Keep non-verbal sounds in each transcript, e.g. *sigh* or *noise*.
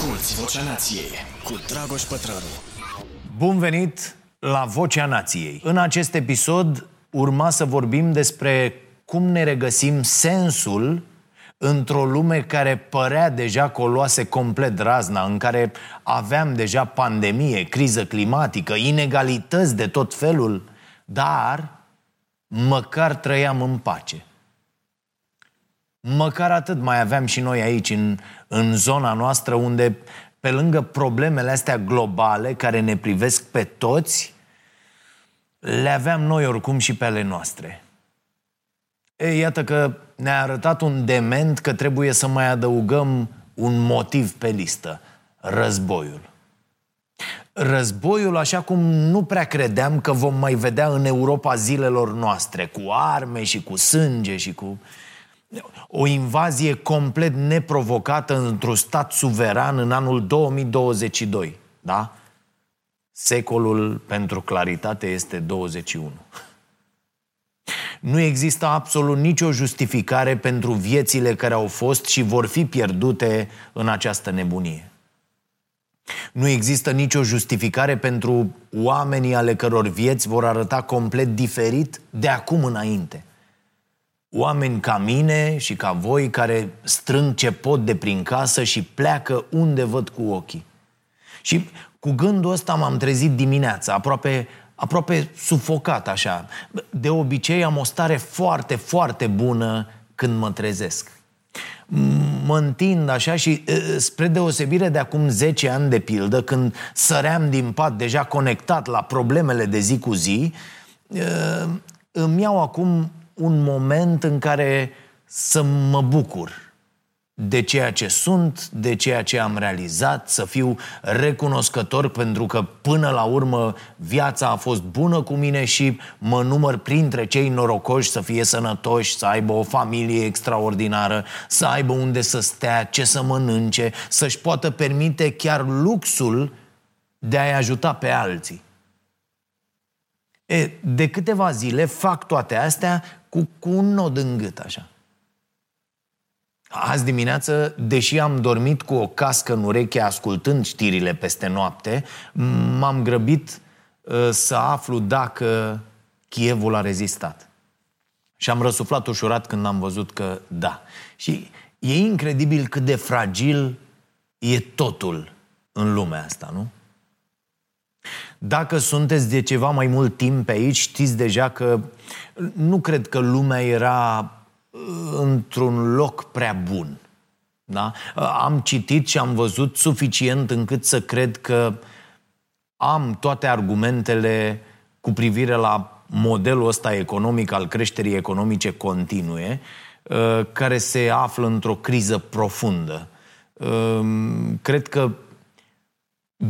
Asculți Vocea Nației cu Dragoș Pătrălu. Bun venit la Vocea Nației. În acest episod urma să vorbim despre cum ne regăsim sensul într-o lume care părea deja că o luase complet razna, în care aveam deja pandemie, criză climatică, inegalități de tot felul, dar măcar trăiam în pace. Măcar atât mai aveam și noi aici, în, în zona noastră, unde, pe lângă problemele astea globale care ne privesc pe toți, le aveam noi oricum și pe ale noastre. E, iată că ne-a arătat un dement că trebuie să mai adăugăm un motiv pe listă, războiul. Războiul, așa cum nu prea credeam că vom mai vedea în Europa zilelor noastre, cu arme și cu sânge și cu o invazie complet neprovocată într-un stat suveran în anul 2022. Da? Secolul pentru claritate este 21. Nu există absolut nicio justificare pentru viețile care au fost și vor fi pierdute în această nebunie. Nu există nicio justificare pentru oamenii ale căror vieți vor arăta complet diferit de acum înainte. Oameni ca mine și ca voi care strâng ce pot de prin casă și pleacă unde văd cu ochii. Și cu gândul ăsta m-am trezit dimineața, aproape, aproape sufocat așa. De obicei am o stare foarte, foarte bună când mă trezesc. Mă întind așa și spre deosebire de acum 10 ani de pildă, când săream din pat deja conectat la problemele de zi cu zi, îmi iau acum un moment în care să mă bucur de ceea ce sunt, de ceea ce am realizat, să fiu recunoscător pentru că până la urmă viața a fost bună cu mine și mă număr printre cei norocoși să fie sănătoși, să aibă o familie extraordinară, să aibă unde să stea, ce să mănânce, să-și poată permite chiar luxul de a-i ajuta pe alții. E, de câteva zile fac toate astea cu, cu un nod în gât, așa. Azi dimineață, deși am dormit cu o cască în ureche ascultând știrile peste noapte, m-am grăbit uh, să aflu dacă Chievul a rezistat. Și am răsuflat ușurat când am văzut că da. Și e incredibil cât de fragil e totul în lumea asta, nu? Dacă sunteți de ceva mai mult timp pe aici, știți deja că nu cred că lumea era uh, într-un loc prea bun. Da? Uh, am citit și am văzut suficient încât să cred că am toate argumentele cu privire la modelul ăsta economic al creșterii economice continue, uh, care se află într-o criză profundă. Cred că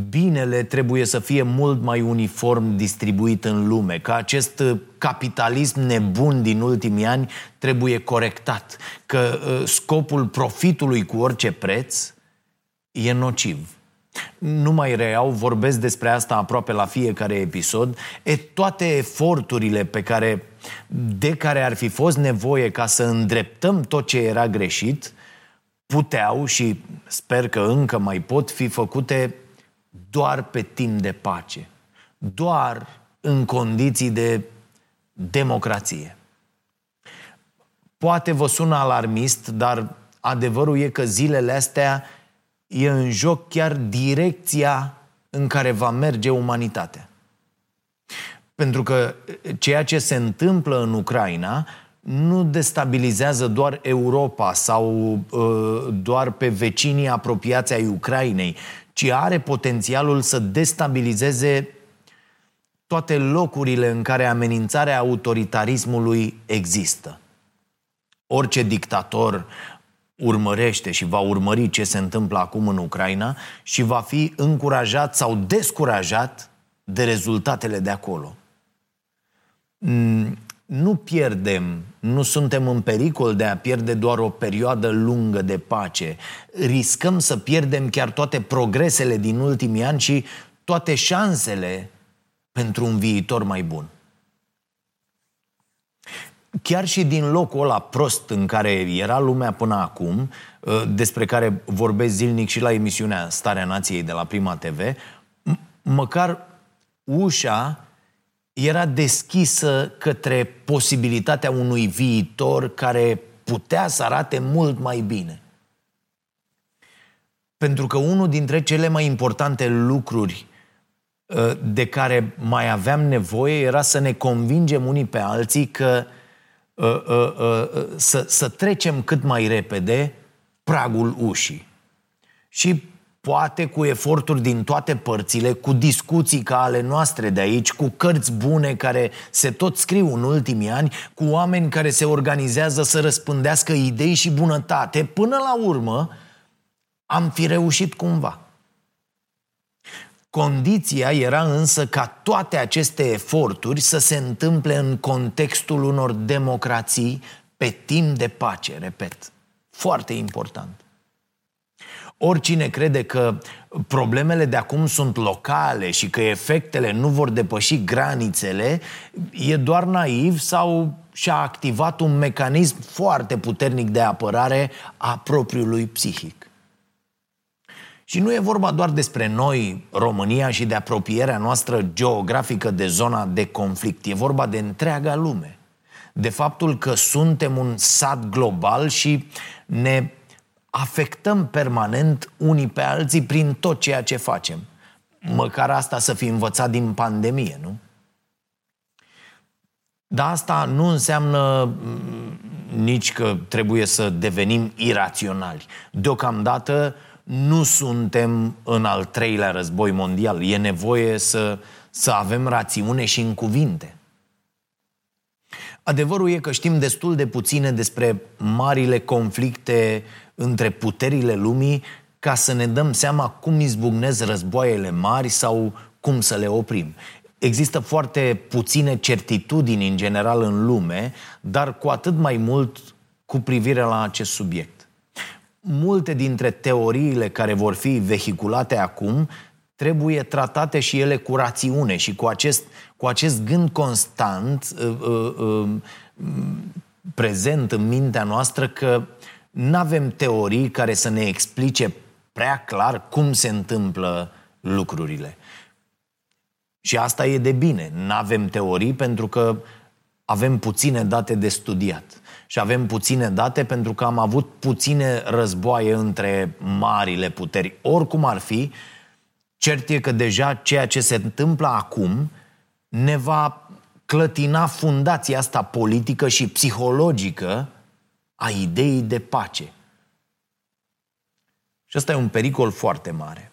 binele trebuie să fie mult mai uniform distribuit în lume, că acest capitalism nebun din ultimii ani trebuie corectat, că uh, scopul profitului cu orice preț e nociv. Nu mai reiau, vorbesc despre asta aproape la fiecare episod. E toate eforturile pe care, de care ar fi fost nevoie ca să îndreptăm tot ce era greșit, puteau și sper că încă mai pot fi făcute doar pe timp de pace, doar în condiții de democrație. Poate vă sună alarmist, dar adevărul e că zilele astea e în joc chiar direcția în care va merge umanitatea. Pentru că ceea ce se întâmplă în Ucraina nu destabilizează doar Europa sau uh, doar pe vecinii apropiați ai Ucrainei, ci are potențialul să destabilizeze toate locurile în care amenințarea autoritarismului există. Orice dictator urmărește și va urmări ce se întâmplă acum în Ucraina și va fi încurajat sau descurajat de rezultatele de acolo. Mm, nu pierdem, nu suntem în pericol de a pierde doar o perioadă lungă de pace. Riscăm să pierdem chiar toate progresele din ultimii ani și toate șansele pentru un viitor mai bun. chiar și din locul ăla prost în care era lumea până acum, uh, despre care vorbesc zilnic și la emisiunea Starea Nației de la Prima TV, măcar ușa era deschisă către posibilitatea unui viitor care putea să arate mult mai bine. Pentru că unul dintre cele mai importante lucruri uh, de care mai aveam nevoie era să ne convingem unii pe alții că uh, uh, să, să trecem cât mai repede pragul ușii. Și poate cu eforturi din toate părțile, cu discuții ca ale noastre de aici, cu cărți bune care se tot scriu în ultimii ani, cu oameni care se organizează să răspândească idei și bunătate, până la urmă am fi reușit cumva. Condiția era însă ca toate aceste eforturi să se întâmple în contextul unor democrații pe timp de pace, repet. Foarte important. Oricine crede că problemele de acum sunt locale și că efectele nu vor depăși granițele, e doar naiv sau și-a activat un mecanism foarte puternic de apărare a propriului psihic. Și nu e vorba doar despre noi, România, și de apropierea noastră geografică de zona de conflict. E vorba de întreaga lume. De faptul că suntem un sat global și ne afectăm permanent unii pe alții prin tot ceea ce facem. Măcar asta să fi învățat din pandemie, nu? Dar asta nu înseamnă mm, nici că trebuie să devenim iraționali. Deocamdată nu suntem în al treilea război mondial. E nevoie să, să avem rațiune și în cuvinte. Adevărul e că știm destul de puține despre marile conflicte între puterile lumii ca să ne dăm seama cum izbucnesc războaiele mari sau cum să le oprim. Există foarte puține certitudini în general în lume, dar cu atât mai mult cu privire la acest subiect. Multe dintre teoriile care vor fi vehiculate acum trebuie tratate și ele cu rațiune și cu acest, cu acest gând constant uh, uh, uh, prezent în mintea noastră că nu avem teorii care să ne explice prea clar cum se întâmplă lucrurile. Și asta e de bine. Nu avem teorii pentru că avem puține date de studiat. Și avem puține date pentru că am avut puține războaie între marile puteri. Oricum ar fi, cert e că deja ceea ce se întâmplă acum ne va clătina fundația asta politică și psihologică a ideii de pace. Și ăsta e un pericol foarte mare.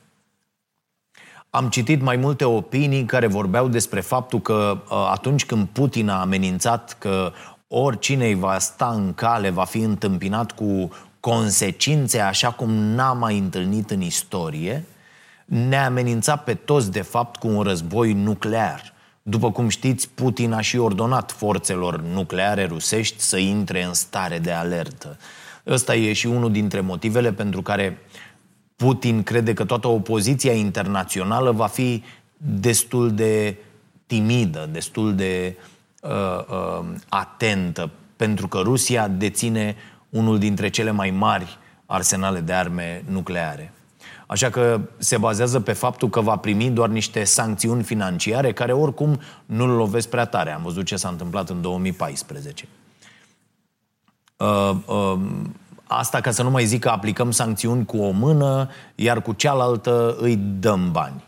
Am citit mai multe opinii care vorbeau despre faptul că uh, atunci când Putin a amenințat că oricine îi va sta în cale va fi întâmpinat cu consecințe așa cum n-a mai întâlnit în istorie, ne-a amenințat pe toți, de fapt, cu un război nuclear. După cum știți, Putin a și ordonat forțelor nucleare rusești să intre în stare de alertă. Ăsta e și unul dintre motivele pentru care Putin crede că toată opoziția internațională va fi destul de timidă, destul de uh, uh, atentă, pentru că Rusia deține unul dintre cele mai mari arsenale de arme nucleare. Așa că se bazează pe faptul că va primi doar niște sancțiuni financiare care oricum nu-l lovesc prea tare. Am văzut ce s-a întâmplat în 2014. Uh, uh, asta ca să nu mai zic că aplicăm sancțiuni cu o mână, iar cu cealaltă îi dăm bani.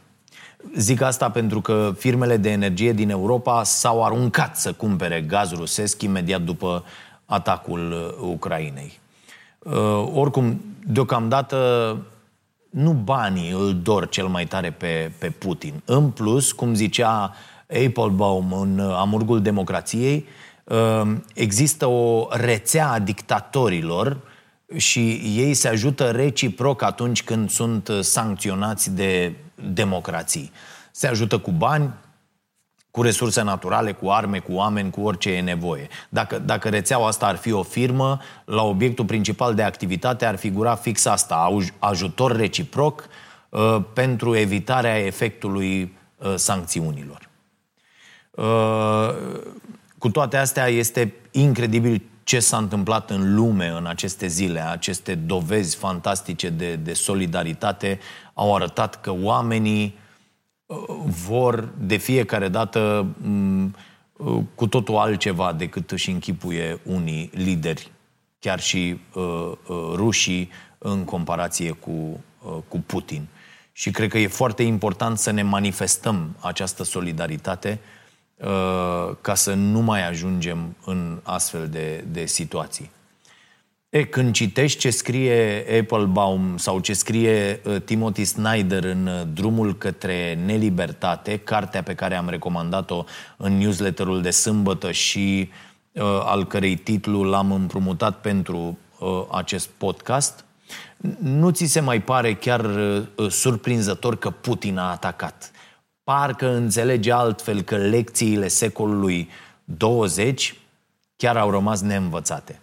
Zic asta pentru că firmele de energie din Europa s-au aruncat să cumpere gaz rusesc imediat după atacul uh, Ucrainei. Uh, oricum, deocamdată nu banii îl dor cel mai tare pe, pe Putin. În plus, cum zicea Applebaum în Amurgul Democrației, um, există o rețea a dictatorilor și ei se ajută reciproc atunci când sunt sancționați de democrații. Se ajută cu bani, cu resurse naturale, cu arme, cu oameni, cu orice e nevoie. Dacă, dacă rețeaua asta ar fi o firmă, la obiectul principal de activitate ar figura fix asta, ajutor reciproc uh, pentru evitarea efectului uh, sancțiunilor. Uh, Cu toate astea este incredibil ce s-a întâmplat în lume în aceste zile, aceste dovezi fantastice de, de solidaritate au arătat că oamenii uh, vor de fiecare dată mm, uh, cu totul altceva decât își închipuie unii lideri, chiar și uh, uh, rușii în comparație cu, uh, cu Putin. Și cred că e foarte important să ne manifestăm această solidaritate uh, ca să nu mai ajungem în astfel de, de situații. E, când citești ce scrie Applebaum sau ce scrie uh, Timothy Snyder în uh, Drumul către nelibertate, cartea pe care am recomandat-o în newsletterul de sâmbătă și uh, al cărei titlu l-am împrumutat pentru uh, acest podcast, nu ți se mai pare chiar uh, surprinzător că Putin a atacat. Parcă înțelege altfel că lecțiile secolului 20 chiar au rămas neînvățate.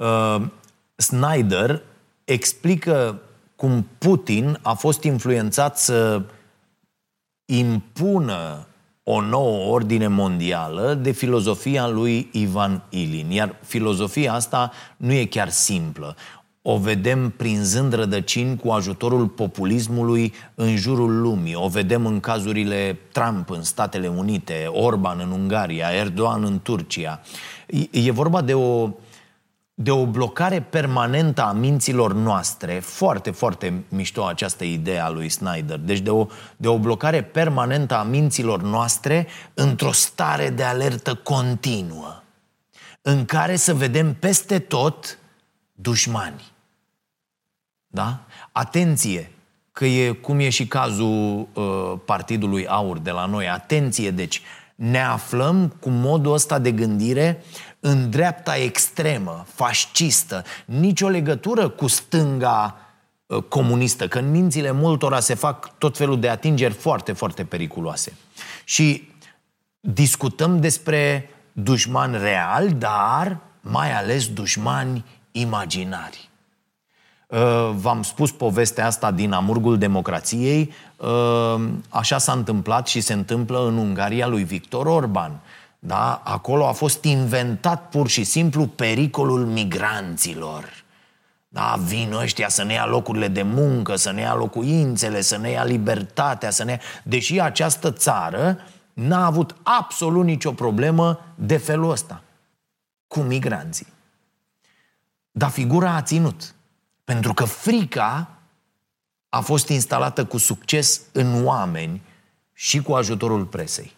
Uh, Snyder explică cum Putin a fost influențat să impună o nouă ordine mondială de filozofia lui Ivan Ilin. Iar filozofia asta nu e chiar simplă. O vedem prinzând rădăcini cu ajutorul populismului în jurul lumii. O vedem în cazurile Trump în Statele Unite, Orban în Ungaria, Erdogan în Turcia. E vorba de o de o blocare permanentă a minților noastre, foarte, foarte mișto această idee a lui Snyder, deci de o, de o blocare permanentă a minților noastre într-o stare de alertă continuă, în care să vedem peste tot dușmani. Da? Atenție, că e cum e și cazul uh, Partidului Aur de la noi. Atenție, deci, ne aflăm cu modul ăsta de gândire în dreapta extremă, fascistă, nicio legătură cu stânga uh, comunistă, că în mințile multora se fac tot felul de atingeri foarte, foarte periculoase. Și discutăm despre dușmani reali, dar mai ales dușmani imaginari. Uh, v-am spus povestea asta din Amurgul Democrației. Uh, așa s-a întâmplat și se întâmplă în Ungaria lui Victor Orban. Da? Acolo a fost inventat pur și simplu pericolul migranților. Da, vin ăștia să ne ia locurile de muncă, să ne ia locuințele, să ne ia libertatea, să ne ia... Deși această țară n-a avut absolut nicio problemă de felul ăsta cu migranții. Dar figura a ținut. Pentru că frica a fost instalată cu succes în oameni și cu ajutorul presei.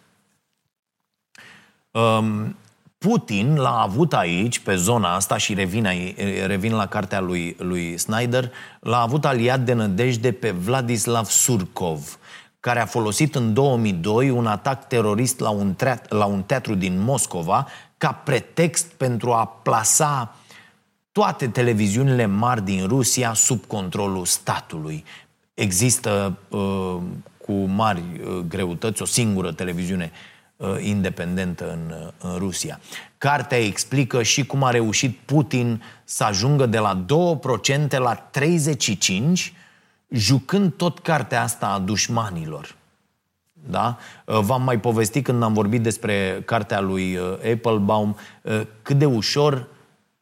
Um, Putin l-a avut aici, pe zona asta, și revin, aici, revin la cartea lui, lui Snyder, l-a avut aliat de nădejde pe Vladislav Surkov, care a folosit în 2002 un atac terorist la un, treat, la un teatru din Moscova ca pretext pentru a plasa toate televiziunile mari din Rusia sub controlul statului. Există uh, cu mari uh, greutăți o singură televiziune uh, independentă în, uh, în Rusia. Cartea explică și cum a reușit Putin să ajungă de la 2% la 35%, jucând tot cartea asta a dușmanilor. Da? Uh, v-am mai povestit când am vorbit despre cartea lui uh, Applebaum cât de ușor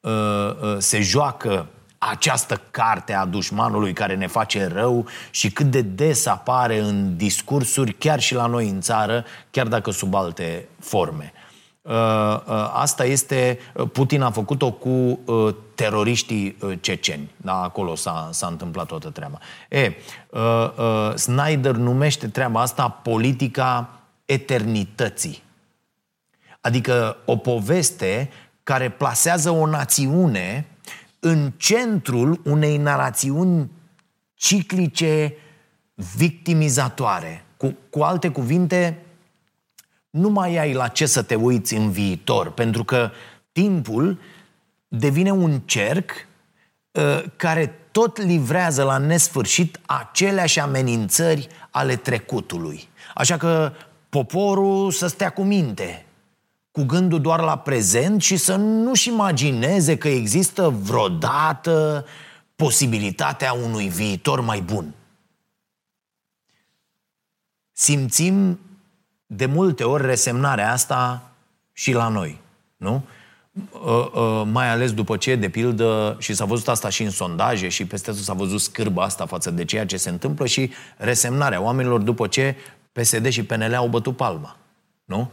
Uh, uh, se joacă această carte a dușmanului care ne face rău și cât de des apare în discursuri, chiar și la noi în țară, chiar dacă sub alte forme. Uh, asta este, Putin a făcut-o cu teroriștii ceceni. Da, acolo s-a, s-a întâmplat toată treaba. E, Snyder numește treaba asta politica eternității. Adică o poveste care plasează o națiune în centrul unei narațiuni ciclice victimizatoare. Cu, cu alte cuvinte, nu mai ai la ce să te uiți în viitor, pentru că timpul devine un cerc uh, care tot livrează la nesfârșit aceleași amenințări ale trecutului. Așa că poporul să stea cu minte, cu gândul doar la prezent și să nu-și imagineze că există vreodată posibilitatea unui viitor mai bun. Simțim de multe ori resemnarea asta și la noi, nu? Uh, uh, mai ales după ce, de pildă, și s-a văzut asta și în sondaje și peste tot s-a văzut scârba asta față de ceea ce se întâmplă și resemnarea oamenilor după ce PSD și PNL au bătut palma. Nu?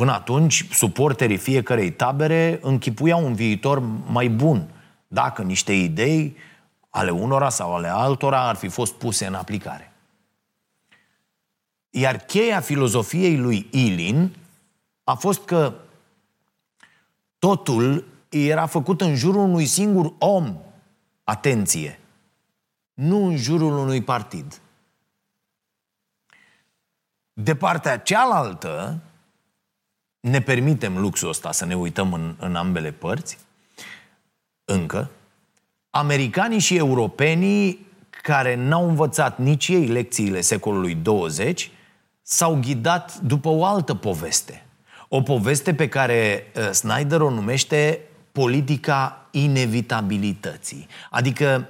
Până atunci, suporterii fiecarei tabere închipuiau un viitor mai bun dacă niște idei ale unora sau ale altora ar fi fost puse în aplicare. Iar cheia filozofiei lui Ilin a fost că totul era făcut în jurul unui singur om. Atenție! Nu în jurul unui partid. De partea cealaltă, ne permitem luxul ăsta să ne uităm în, în ambele părți, încă, americanii și europenii care n-au învățat nici ei lecțiile secolului 20 s-au ghidat după o altă poveste. O poveste pe care uh, Snyder o numește politica inevitabilității. Adică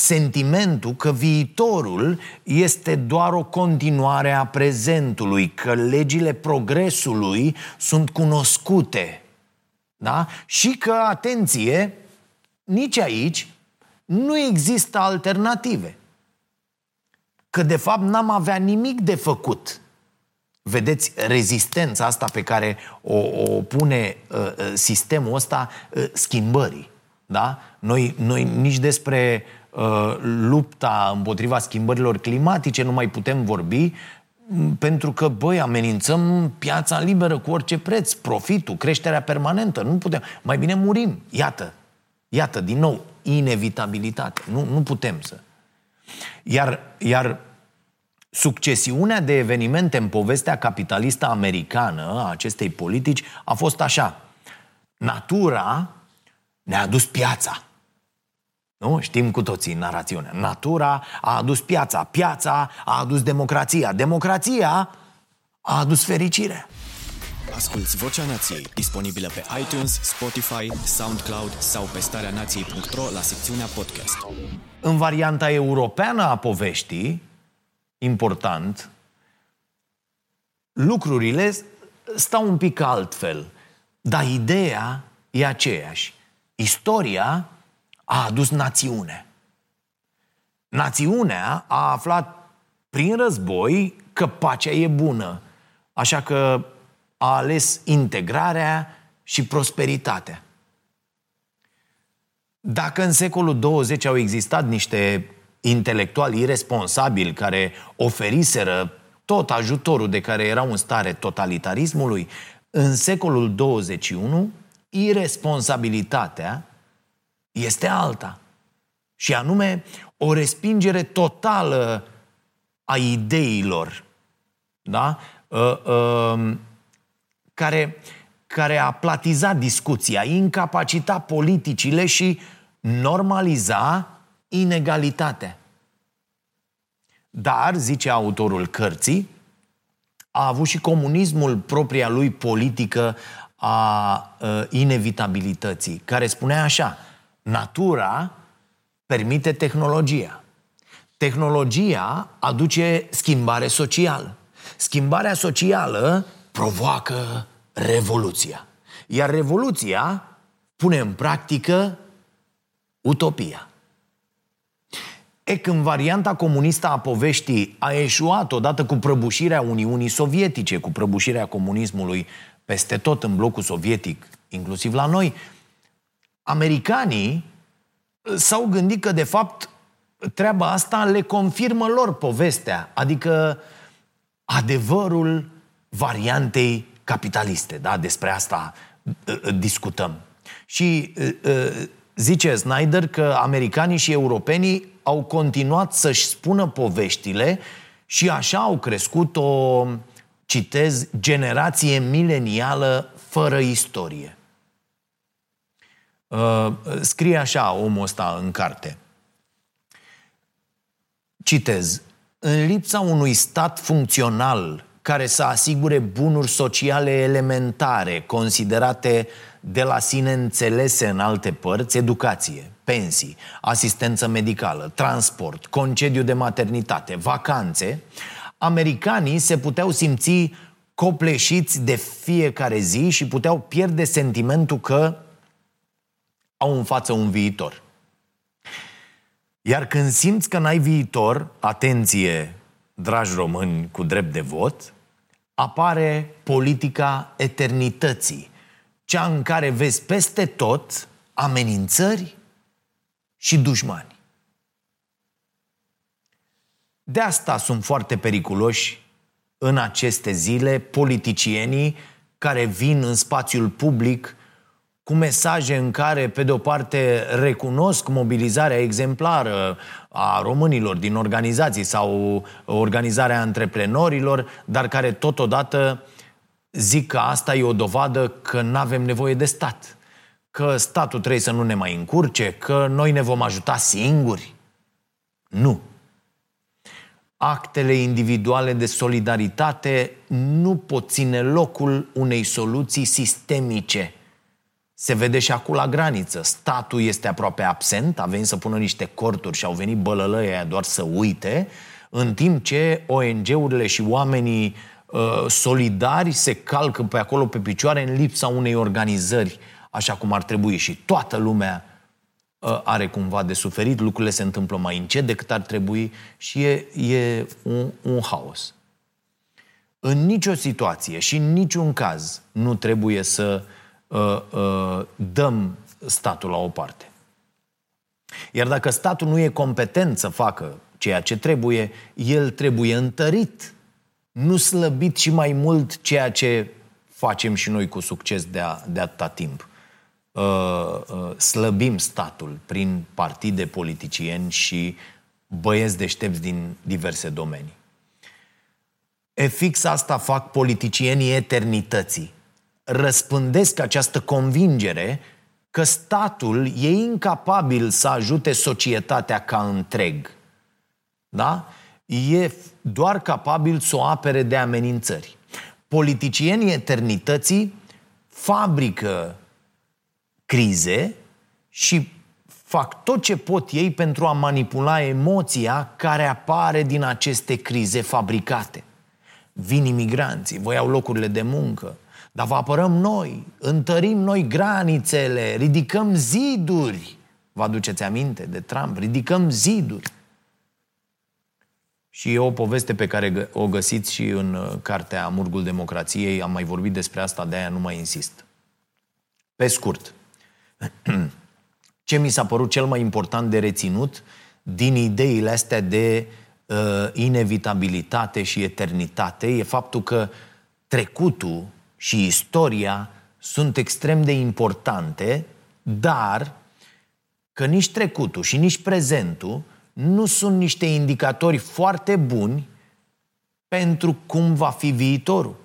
sentimentul că viitorul este doar o continuare a prezentului, că legile progresului sunt cunoscute. Da? Și că, atenție, nici aici nu există alternative. Că, de fapt, n-am avea nimic de făcut. Vedeți rezistența asta pe care o, o pune uh, uh sistemul ăsta uh, schimbării. Da? Noi, noi nici despre uh, lupta împotriva schimbărilor climatice nu mai putem vorbi pentru că, băi, amenințăm piața liberă cu orice preț, profitul, creșterea permanentă. Nu putem. Mai bine murim. Iată. Iată, din nou, inevitabilitate. Nu, nu putem să. Iar, iar succesiunea de evenimente în povestea capitalistă americană a acestei politici a fost așa. Natura ne-a adus piața. Nu? Știm cu toții narațiunea. Natura a adus piața, piața a adus democrația, democrația a adus fericirea. Asculți Vocea Nației, disponibilă pe iTunes, Spotify, SoundCloud sau pe starea nației.ro la secțiunea podcast. În varianta europeană a poveștii, important, lucrurile stau un pic altfel, dar ideea e aceeași. Istoria a adus națiune. Națiunea a aflat prin război că pacea e bună, așa că a ales integrarea și prosperitatea. Dacă în secolul 20 au existat niște intelectuali irresponsabili care oferiseră tot ajutorul de care erau în stare totalitarismului, în secolul 21 irresponsabilitatea este alta. Și anume o respingere totală a ideilor, da? Uh, uh, care, care a platizat discuția, incapacita politicile și normaliza inegalitatea. Dar, zice autorul cărții, a avut și comunismul propria lui politică a uh, inevitabilității, care spunea așa, natura permite tehnologia. Tehnologia aduce schimbare socială. Schimbarea socială provoacă revoluția. Iar revoluția pune în practică utopia. E când varianta comunistă a poveștii a eșuat odată cu prăbușirea Uniunii Sovietice, cu prăbușirea comunismului peste tot în blocul sovietic, inclusiv la noi, americanii s-au gândit că, de fapt, treaba asta le confirmă lor povestea, adică adevărul variantei capitaliste. Da? Despre asta uh, uh, discutăm. Și uh, zice Snyder că americanii și europenii au continuat să-și spună poveștile și așa au crescut o, citez, generație milenială fără istorie. Scrie așa omul ăsta în carte. Citez. În lipsa unui stat funcțional care să asigure bunuri sociale elementare, considerate de la sine înțelese în alte părți, educație, pensii, asistență medicală, transport, concediu de maternitate, vacanțe, americanii se puteau simți copleșiți de fiecare zi și puteau pierde sentimentul că au în față un viitor. Iar când simți că n-ai viitor, atenție, dragi români cu drept de vot, apare politica eternității, cea în care vezi peste tot amenințări și dușmani. De asta sunt foarte periculoși în aceste zile politicienii care vin în spațiul public cu mesaje în care, pe de o parte, recunosc mobilizarea exemplară a românilor din organizații sau organizarea antreprenorilor, dar care totodată zic că asta e o dovadă că nu avem nevoie de stat, că statul trebuie să nu ne mai încurce, că noi ne vom ajuta singuri. Nu. Actele individuale de solidaritate nu pot ține locul unei soluții sistemice – se vede și acum la graniță. Statul este aproape absent, a venit să pună niște corturi și au venit bălălăia doar să uite, în timp ce ONG-urile și oamenii uh, solidari se calcă pe acolo pe picioare în lipsa unei organizări așa cum ar trebui și toată lumea uh, are cumva de suferit, lucrurile se întâmplă mai încet decât ar trebui și e, e un, un haos. În nicio situație și în niciun caz nu trebuie să uh, uh, uh, dăm statul la o parte. Iar dacă statul nu e competent să facă ceea ce trebuie, el trebuie întărit, nu slăbit și mai mult ceea ce facem și noi cu succes de, a, de atâta timp. Uh, uh, slăbim statul prin partide politicieni și băieți deștepți din diverse domenii. E fix asta fac politicienii eternității răspândesc această convingere că statul e incapabil să ajute societatea ca întreg. Da? E doar capabil să o apere de amenințări. Politicienii eternității fabrică crize și fac tot ce pot ei pentru a manipula emoția care apare din aceste crize fabricate. Vin imigranții, vă iau locurile de muncă, dar vă apărăm noi, întărim noi granițele, ridicăm ziduri. Vă aduceți aminte de Trump? Ridicăm ziduri. Și e o poveste pe care o găsiți și în uh, cartea Murgul Democrației. Am mai vorbit despre asta, de aia nu mai insist. Pe scurt, *clears throat* ce mi s-a părut cel mai important de reținut din ideile astea de uh, inevitabilitate și eternitate e faptul că trecutul și istoria sunt extrem de importante, dar că nici trecutul și nici prezentul nu sunt niște indicatori foarte buni pentru cum va fi viitorul.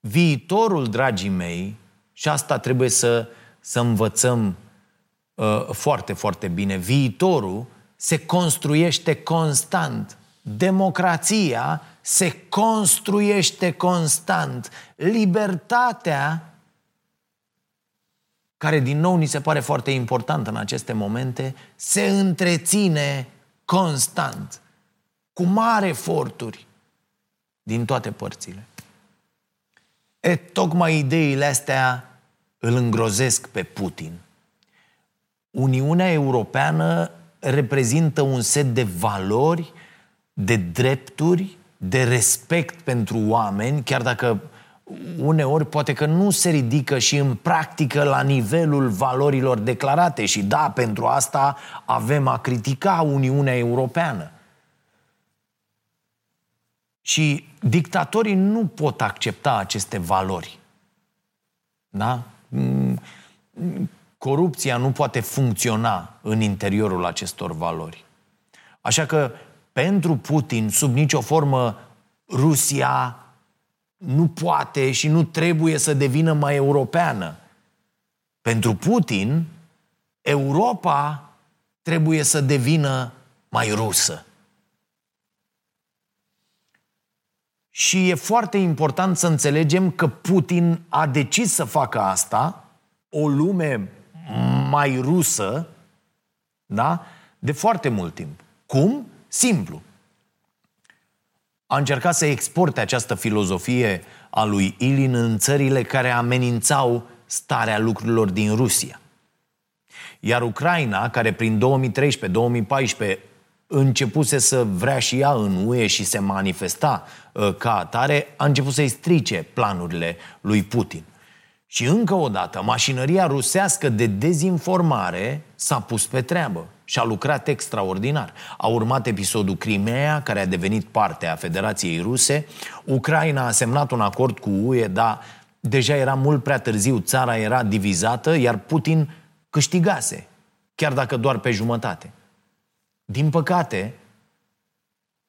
Viitorul, dragii mei, și asta trebuie să, să învățăm uh, foarte, foarte bine, viitorul se construiește constant. Democrația se construiește constant. Libertatea, care din nou ni se pare foarte importantă în aceste momente, se întreține constant, cu mari eforturi din toate părțile. E, tocmai ideile astea îl îngrozesc pe Putin. Uniunea Europeană reprezintă un set de valori, de drepturi de respect pentru oameni, chiar dacă uneori poate că nu se ridică și în practică la nivelul valorilor declarate și da, pentru asta avem a critica Uniunea Europeană. Și dictatorii nu pot accepta aceste valori. Da? Mm, corupția nu poate funcționa în interiorul acestor valori. Așa că pentru Putin, sub nicio formă, Rusia nu poate și nu trebuie să devină mai europeană. Pentru Putin, Europa trebuie să devină mai rusă. Și e foarte important să înțelegem că Putin a decis să facă asta, o lume mai rusă, da? De foarte mult timp. Cum? Simplu. a încercat să exporte această filozofie a lui Ilin în țările care amenințau starea lucrurilor din Rusia. Iar Ucraina, care prin 2013-2014 începuse să vrea și ea în UE și se manifesta uh, ca atare, a început să-i strice planurile lui Putin. Și încă o dată, mașinăria rusească de dezinformare s-a pus pe treabă și a lucrat extraordinar. A urmat episodul Crimea, care a devenit parte a Federației Ruse. Ucraina a semnat un acord cu UE, dar deja era mult prea târziu, țara era divizată, iar Putin câștigase, chiar dacă doar pe jumătate. Din păcate,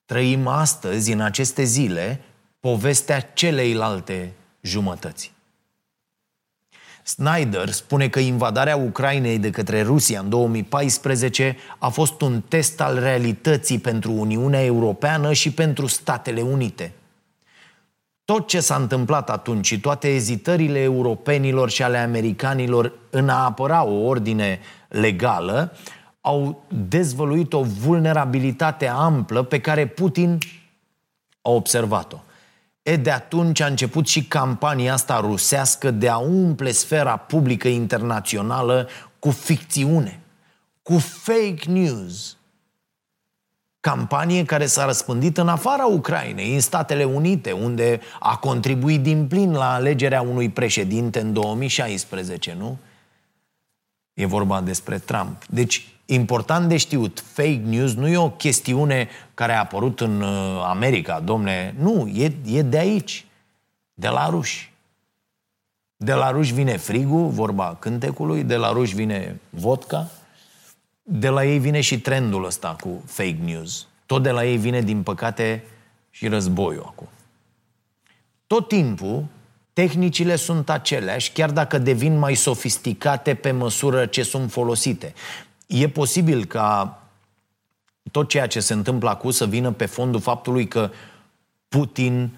trăim astăzi, în aceste zile, povestea celeilalte jumătăți. Snyder spune că invadarea Ucrainei de către Rusia în 2014 a fost un test al realității pentru Uniunea Europeană și pentru Statele Unite. Tot ce s-a întâmplat atunci și toate ezitările europenilor și ale americanilor în a apăra o ordine legală au dezvăluit o vulnerabilitate amplă pe care Putin a observat-o. E, de atunci a început și campania asta rusească de a umple sfera publică internațională cu ficțiune, cu fake news. Campanie care s-a răspândit în afara Ucrainei, în Statele Unite, unde a contribuit din plin la alegerea unui președinte în 2016, nu? E vorba despre Trump. Deci, important de știut, fake news nu e o chestiune care a apărut în uh, America, domne. Nu, e, e de aici, de la ruși. De la ruși vine frigul, vorba cântecului, de la ruși vine vodka, de la ei vine și trendul ăsta cu fake news. Tot de la ei vine, din păcate, și războiul acum. Tot timpul, tehnicile sunt aceleași, chiar dacă devin mai sofisticate pe măsură ce sunt folosite e posibil ca tot ceea ce se întâmplă acum să vină pe fondul faptului că Putin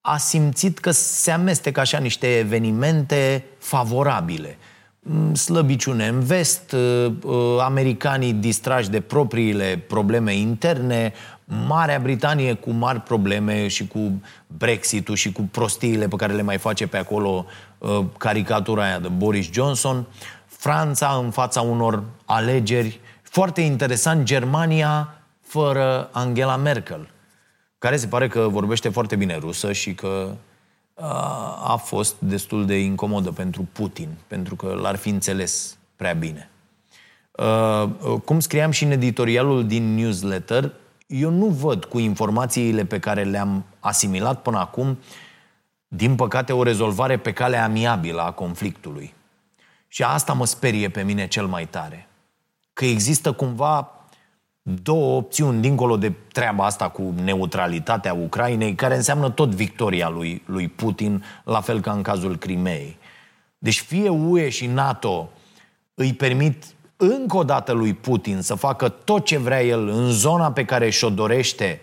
a simțit că se amestecă așa niște evenimente favorabile. Mm, slăbiciune în vest, uh, uh, americanii distrași de propriile probleme interne, Marea Britanie cu mari probleme și cu Brexit-ul și cu prostiile pe care le mai face pe acolo uh, caricatura aia de Boris Johnson. Franța în fața unor alegeri. Foarte interesant, Germania fără Angela Merkel, care se pare că vorbește foarte bine rusă și că a fost destul de incomodă pentru Putin, pentru că l-ar fi înțeles prea bine. Cum scriam și în editorialul din newsletter, eu nu văd cu informațiile pe care le-am asimilat până acum, din păcate, o rezolvare pe calea amiabilă a conflictului. Și asta mă sperie pe mine cel mai tare. Că există cumva două opțiuni dincolo de treaba asta cu neutralitatea Ucrainei, care înseamnă tot victoria lui, lui Putin, la fel ca în cazul Crimeei. Deci fie UE și NATO îi permit încă o dată lui Putin să facă tot ce vrea el în zona pe care și-o dorește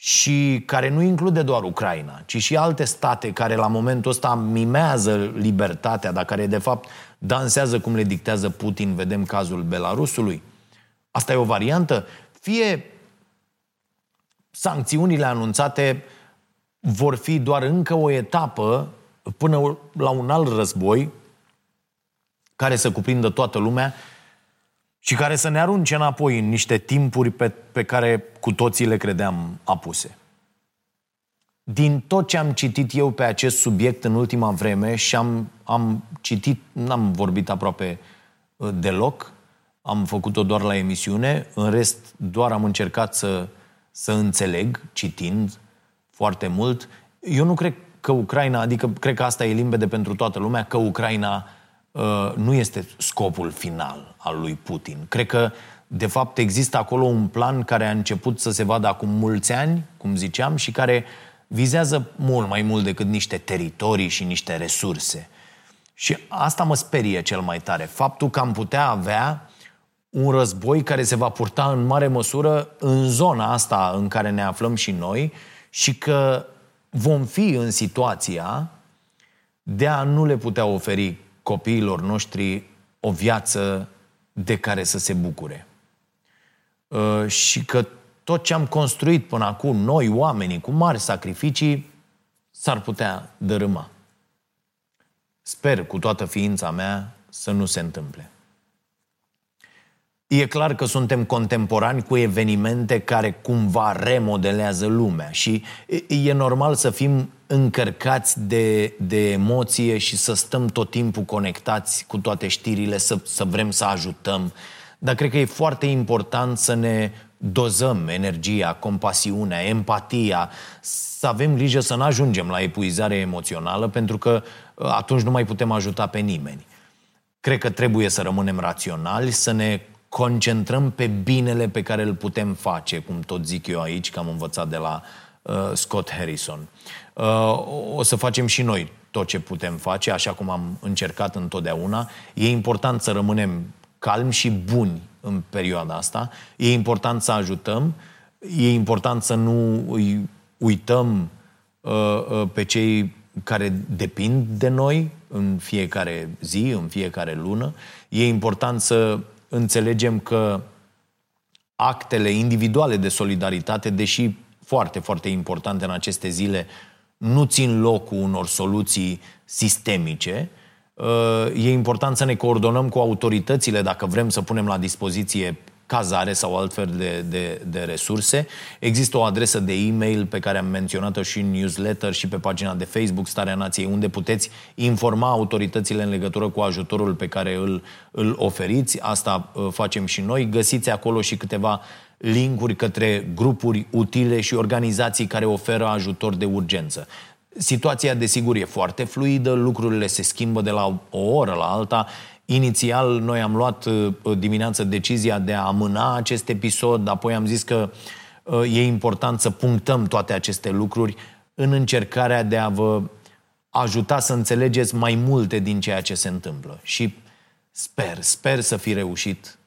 și care nu include doar Ucraina, ci și alte state care la momentul ăsta mimează libertatea, dar care de fapt dansează cum le dictează Putin, vedem cazul Belarusului. Asta e o variantă. Fie sancțiunile anunțate vor fi doar încă o etapă până la un alt război care să cuprindă toată lumea și care să ne arunce înapoi în niște timpuri pe, pe care cu toții le credeam apuse. Din tot ce am citit eu pe acest subiect în ultima vreme și am, am citit, n-am vorbit aproape uh, deloc, am făcut-o doar la emisiune, în rest doar am încercat să, să înțeleg, citind foarte mult. Eu nu cred că Ucraina, adică cred că asta e limpede pentru toată lumea, că Ucraina uh, nu este scopul final al lui Putin. Cred că, de fapt, există acolo un plan care a început să se vadă acum mulți ani, cum ziceam, și care vizează mult mai mult decât niște teritorii și niște resurse. Și asta mă sperie cel mai tare. Faptul că am putea avea un război care se va purta în mare măsură în zona asta în care ne aflăm și noi și că vom fi în situația de a nu le putea oferi copiilor noștri o viață de care să se bucure. Uh, și că tot ce am construit până acum, noi, oamenii, cu mari sacrificii, s-ar putea dărâma. Sper cu toată ființa mea să nu se întâmple. E clar că suntem contemporani cu evenimente care cumva remodelează lumea și e normal să fim încărcați de, de emoție și să stăm tot timpul conectați cu toate știrile, să, să vrem să ajutăm. Dar cred că e foarte important să ne dozăm energia, compasiunea, empatia, să avem grijă să nu ajungem la epuizare emoțională, pentru că uh, atunci nu mai putem ajuta pe nimeni. Cred că trebuie să rămânem raționali, să ne concentrăm pe binele pe care îl putem face, cum tot zic eu aici, că am învățat de la uh, Scott Harrison. Uh, o să facem și noi tot ce putem face, așa cum am încercat întotdeauna. E important să rămânem calmi și buni în perioada asta. E important să ajutăm, e important să nu îi uităm uh, uh, pe cei care depind de noi în fiecare zi, în fiecare lună. E important să înțelegem că actele individuale de solidaritate, deși foarte, foarte importante în aceste zile, nu țin locul unor soluții sistemice. Uh, e important să ne coordonăm cu autoritățile dacă vrem să punem la dispoziție cazare sau altfel de, de, de resurse. Există o adresă de e-mail pe care am menționat-o și în newsletter și pe pagina de Facebook Starea Nației, unde puteți informa autoritățile în legătură cu ajutorul pe care îl, îl oferiți. Asta uh, facem și noi. Găsiți acolo și câteva linkuri către grupuri utile și organizații care oferă ajutor de urgență. Situația, desigur, e foarte fluidă, lucrurile se schimbă de la o oră la alta. Inițial, noi am luat uh, dimineața decizia de a amâna acest episod, apoi am zis că uh, e important să punctăm toate aceste lucruri în încercarea de a vă ajuta să înțelegeți mai multe din ceea ce se întâmplă. Și sper, sper să fi reușit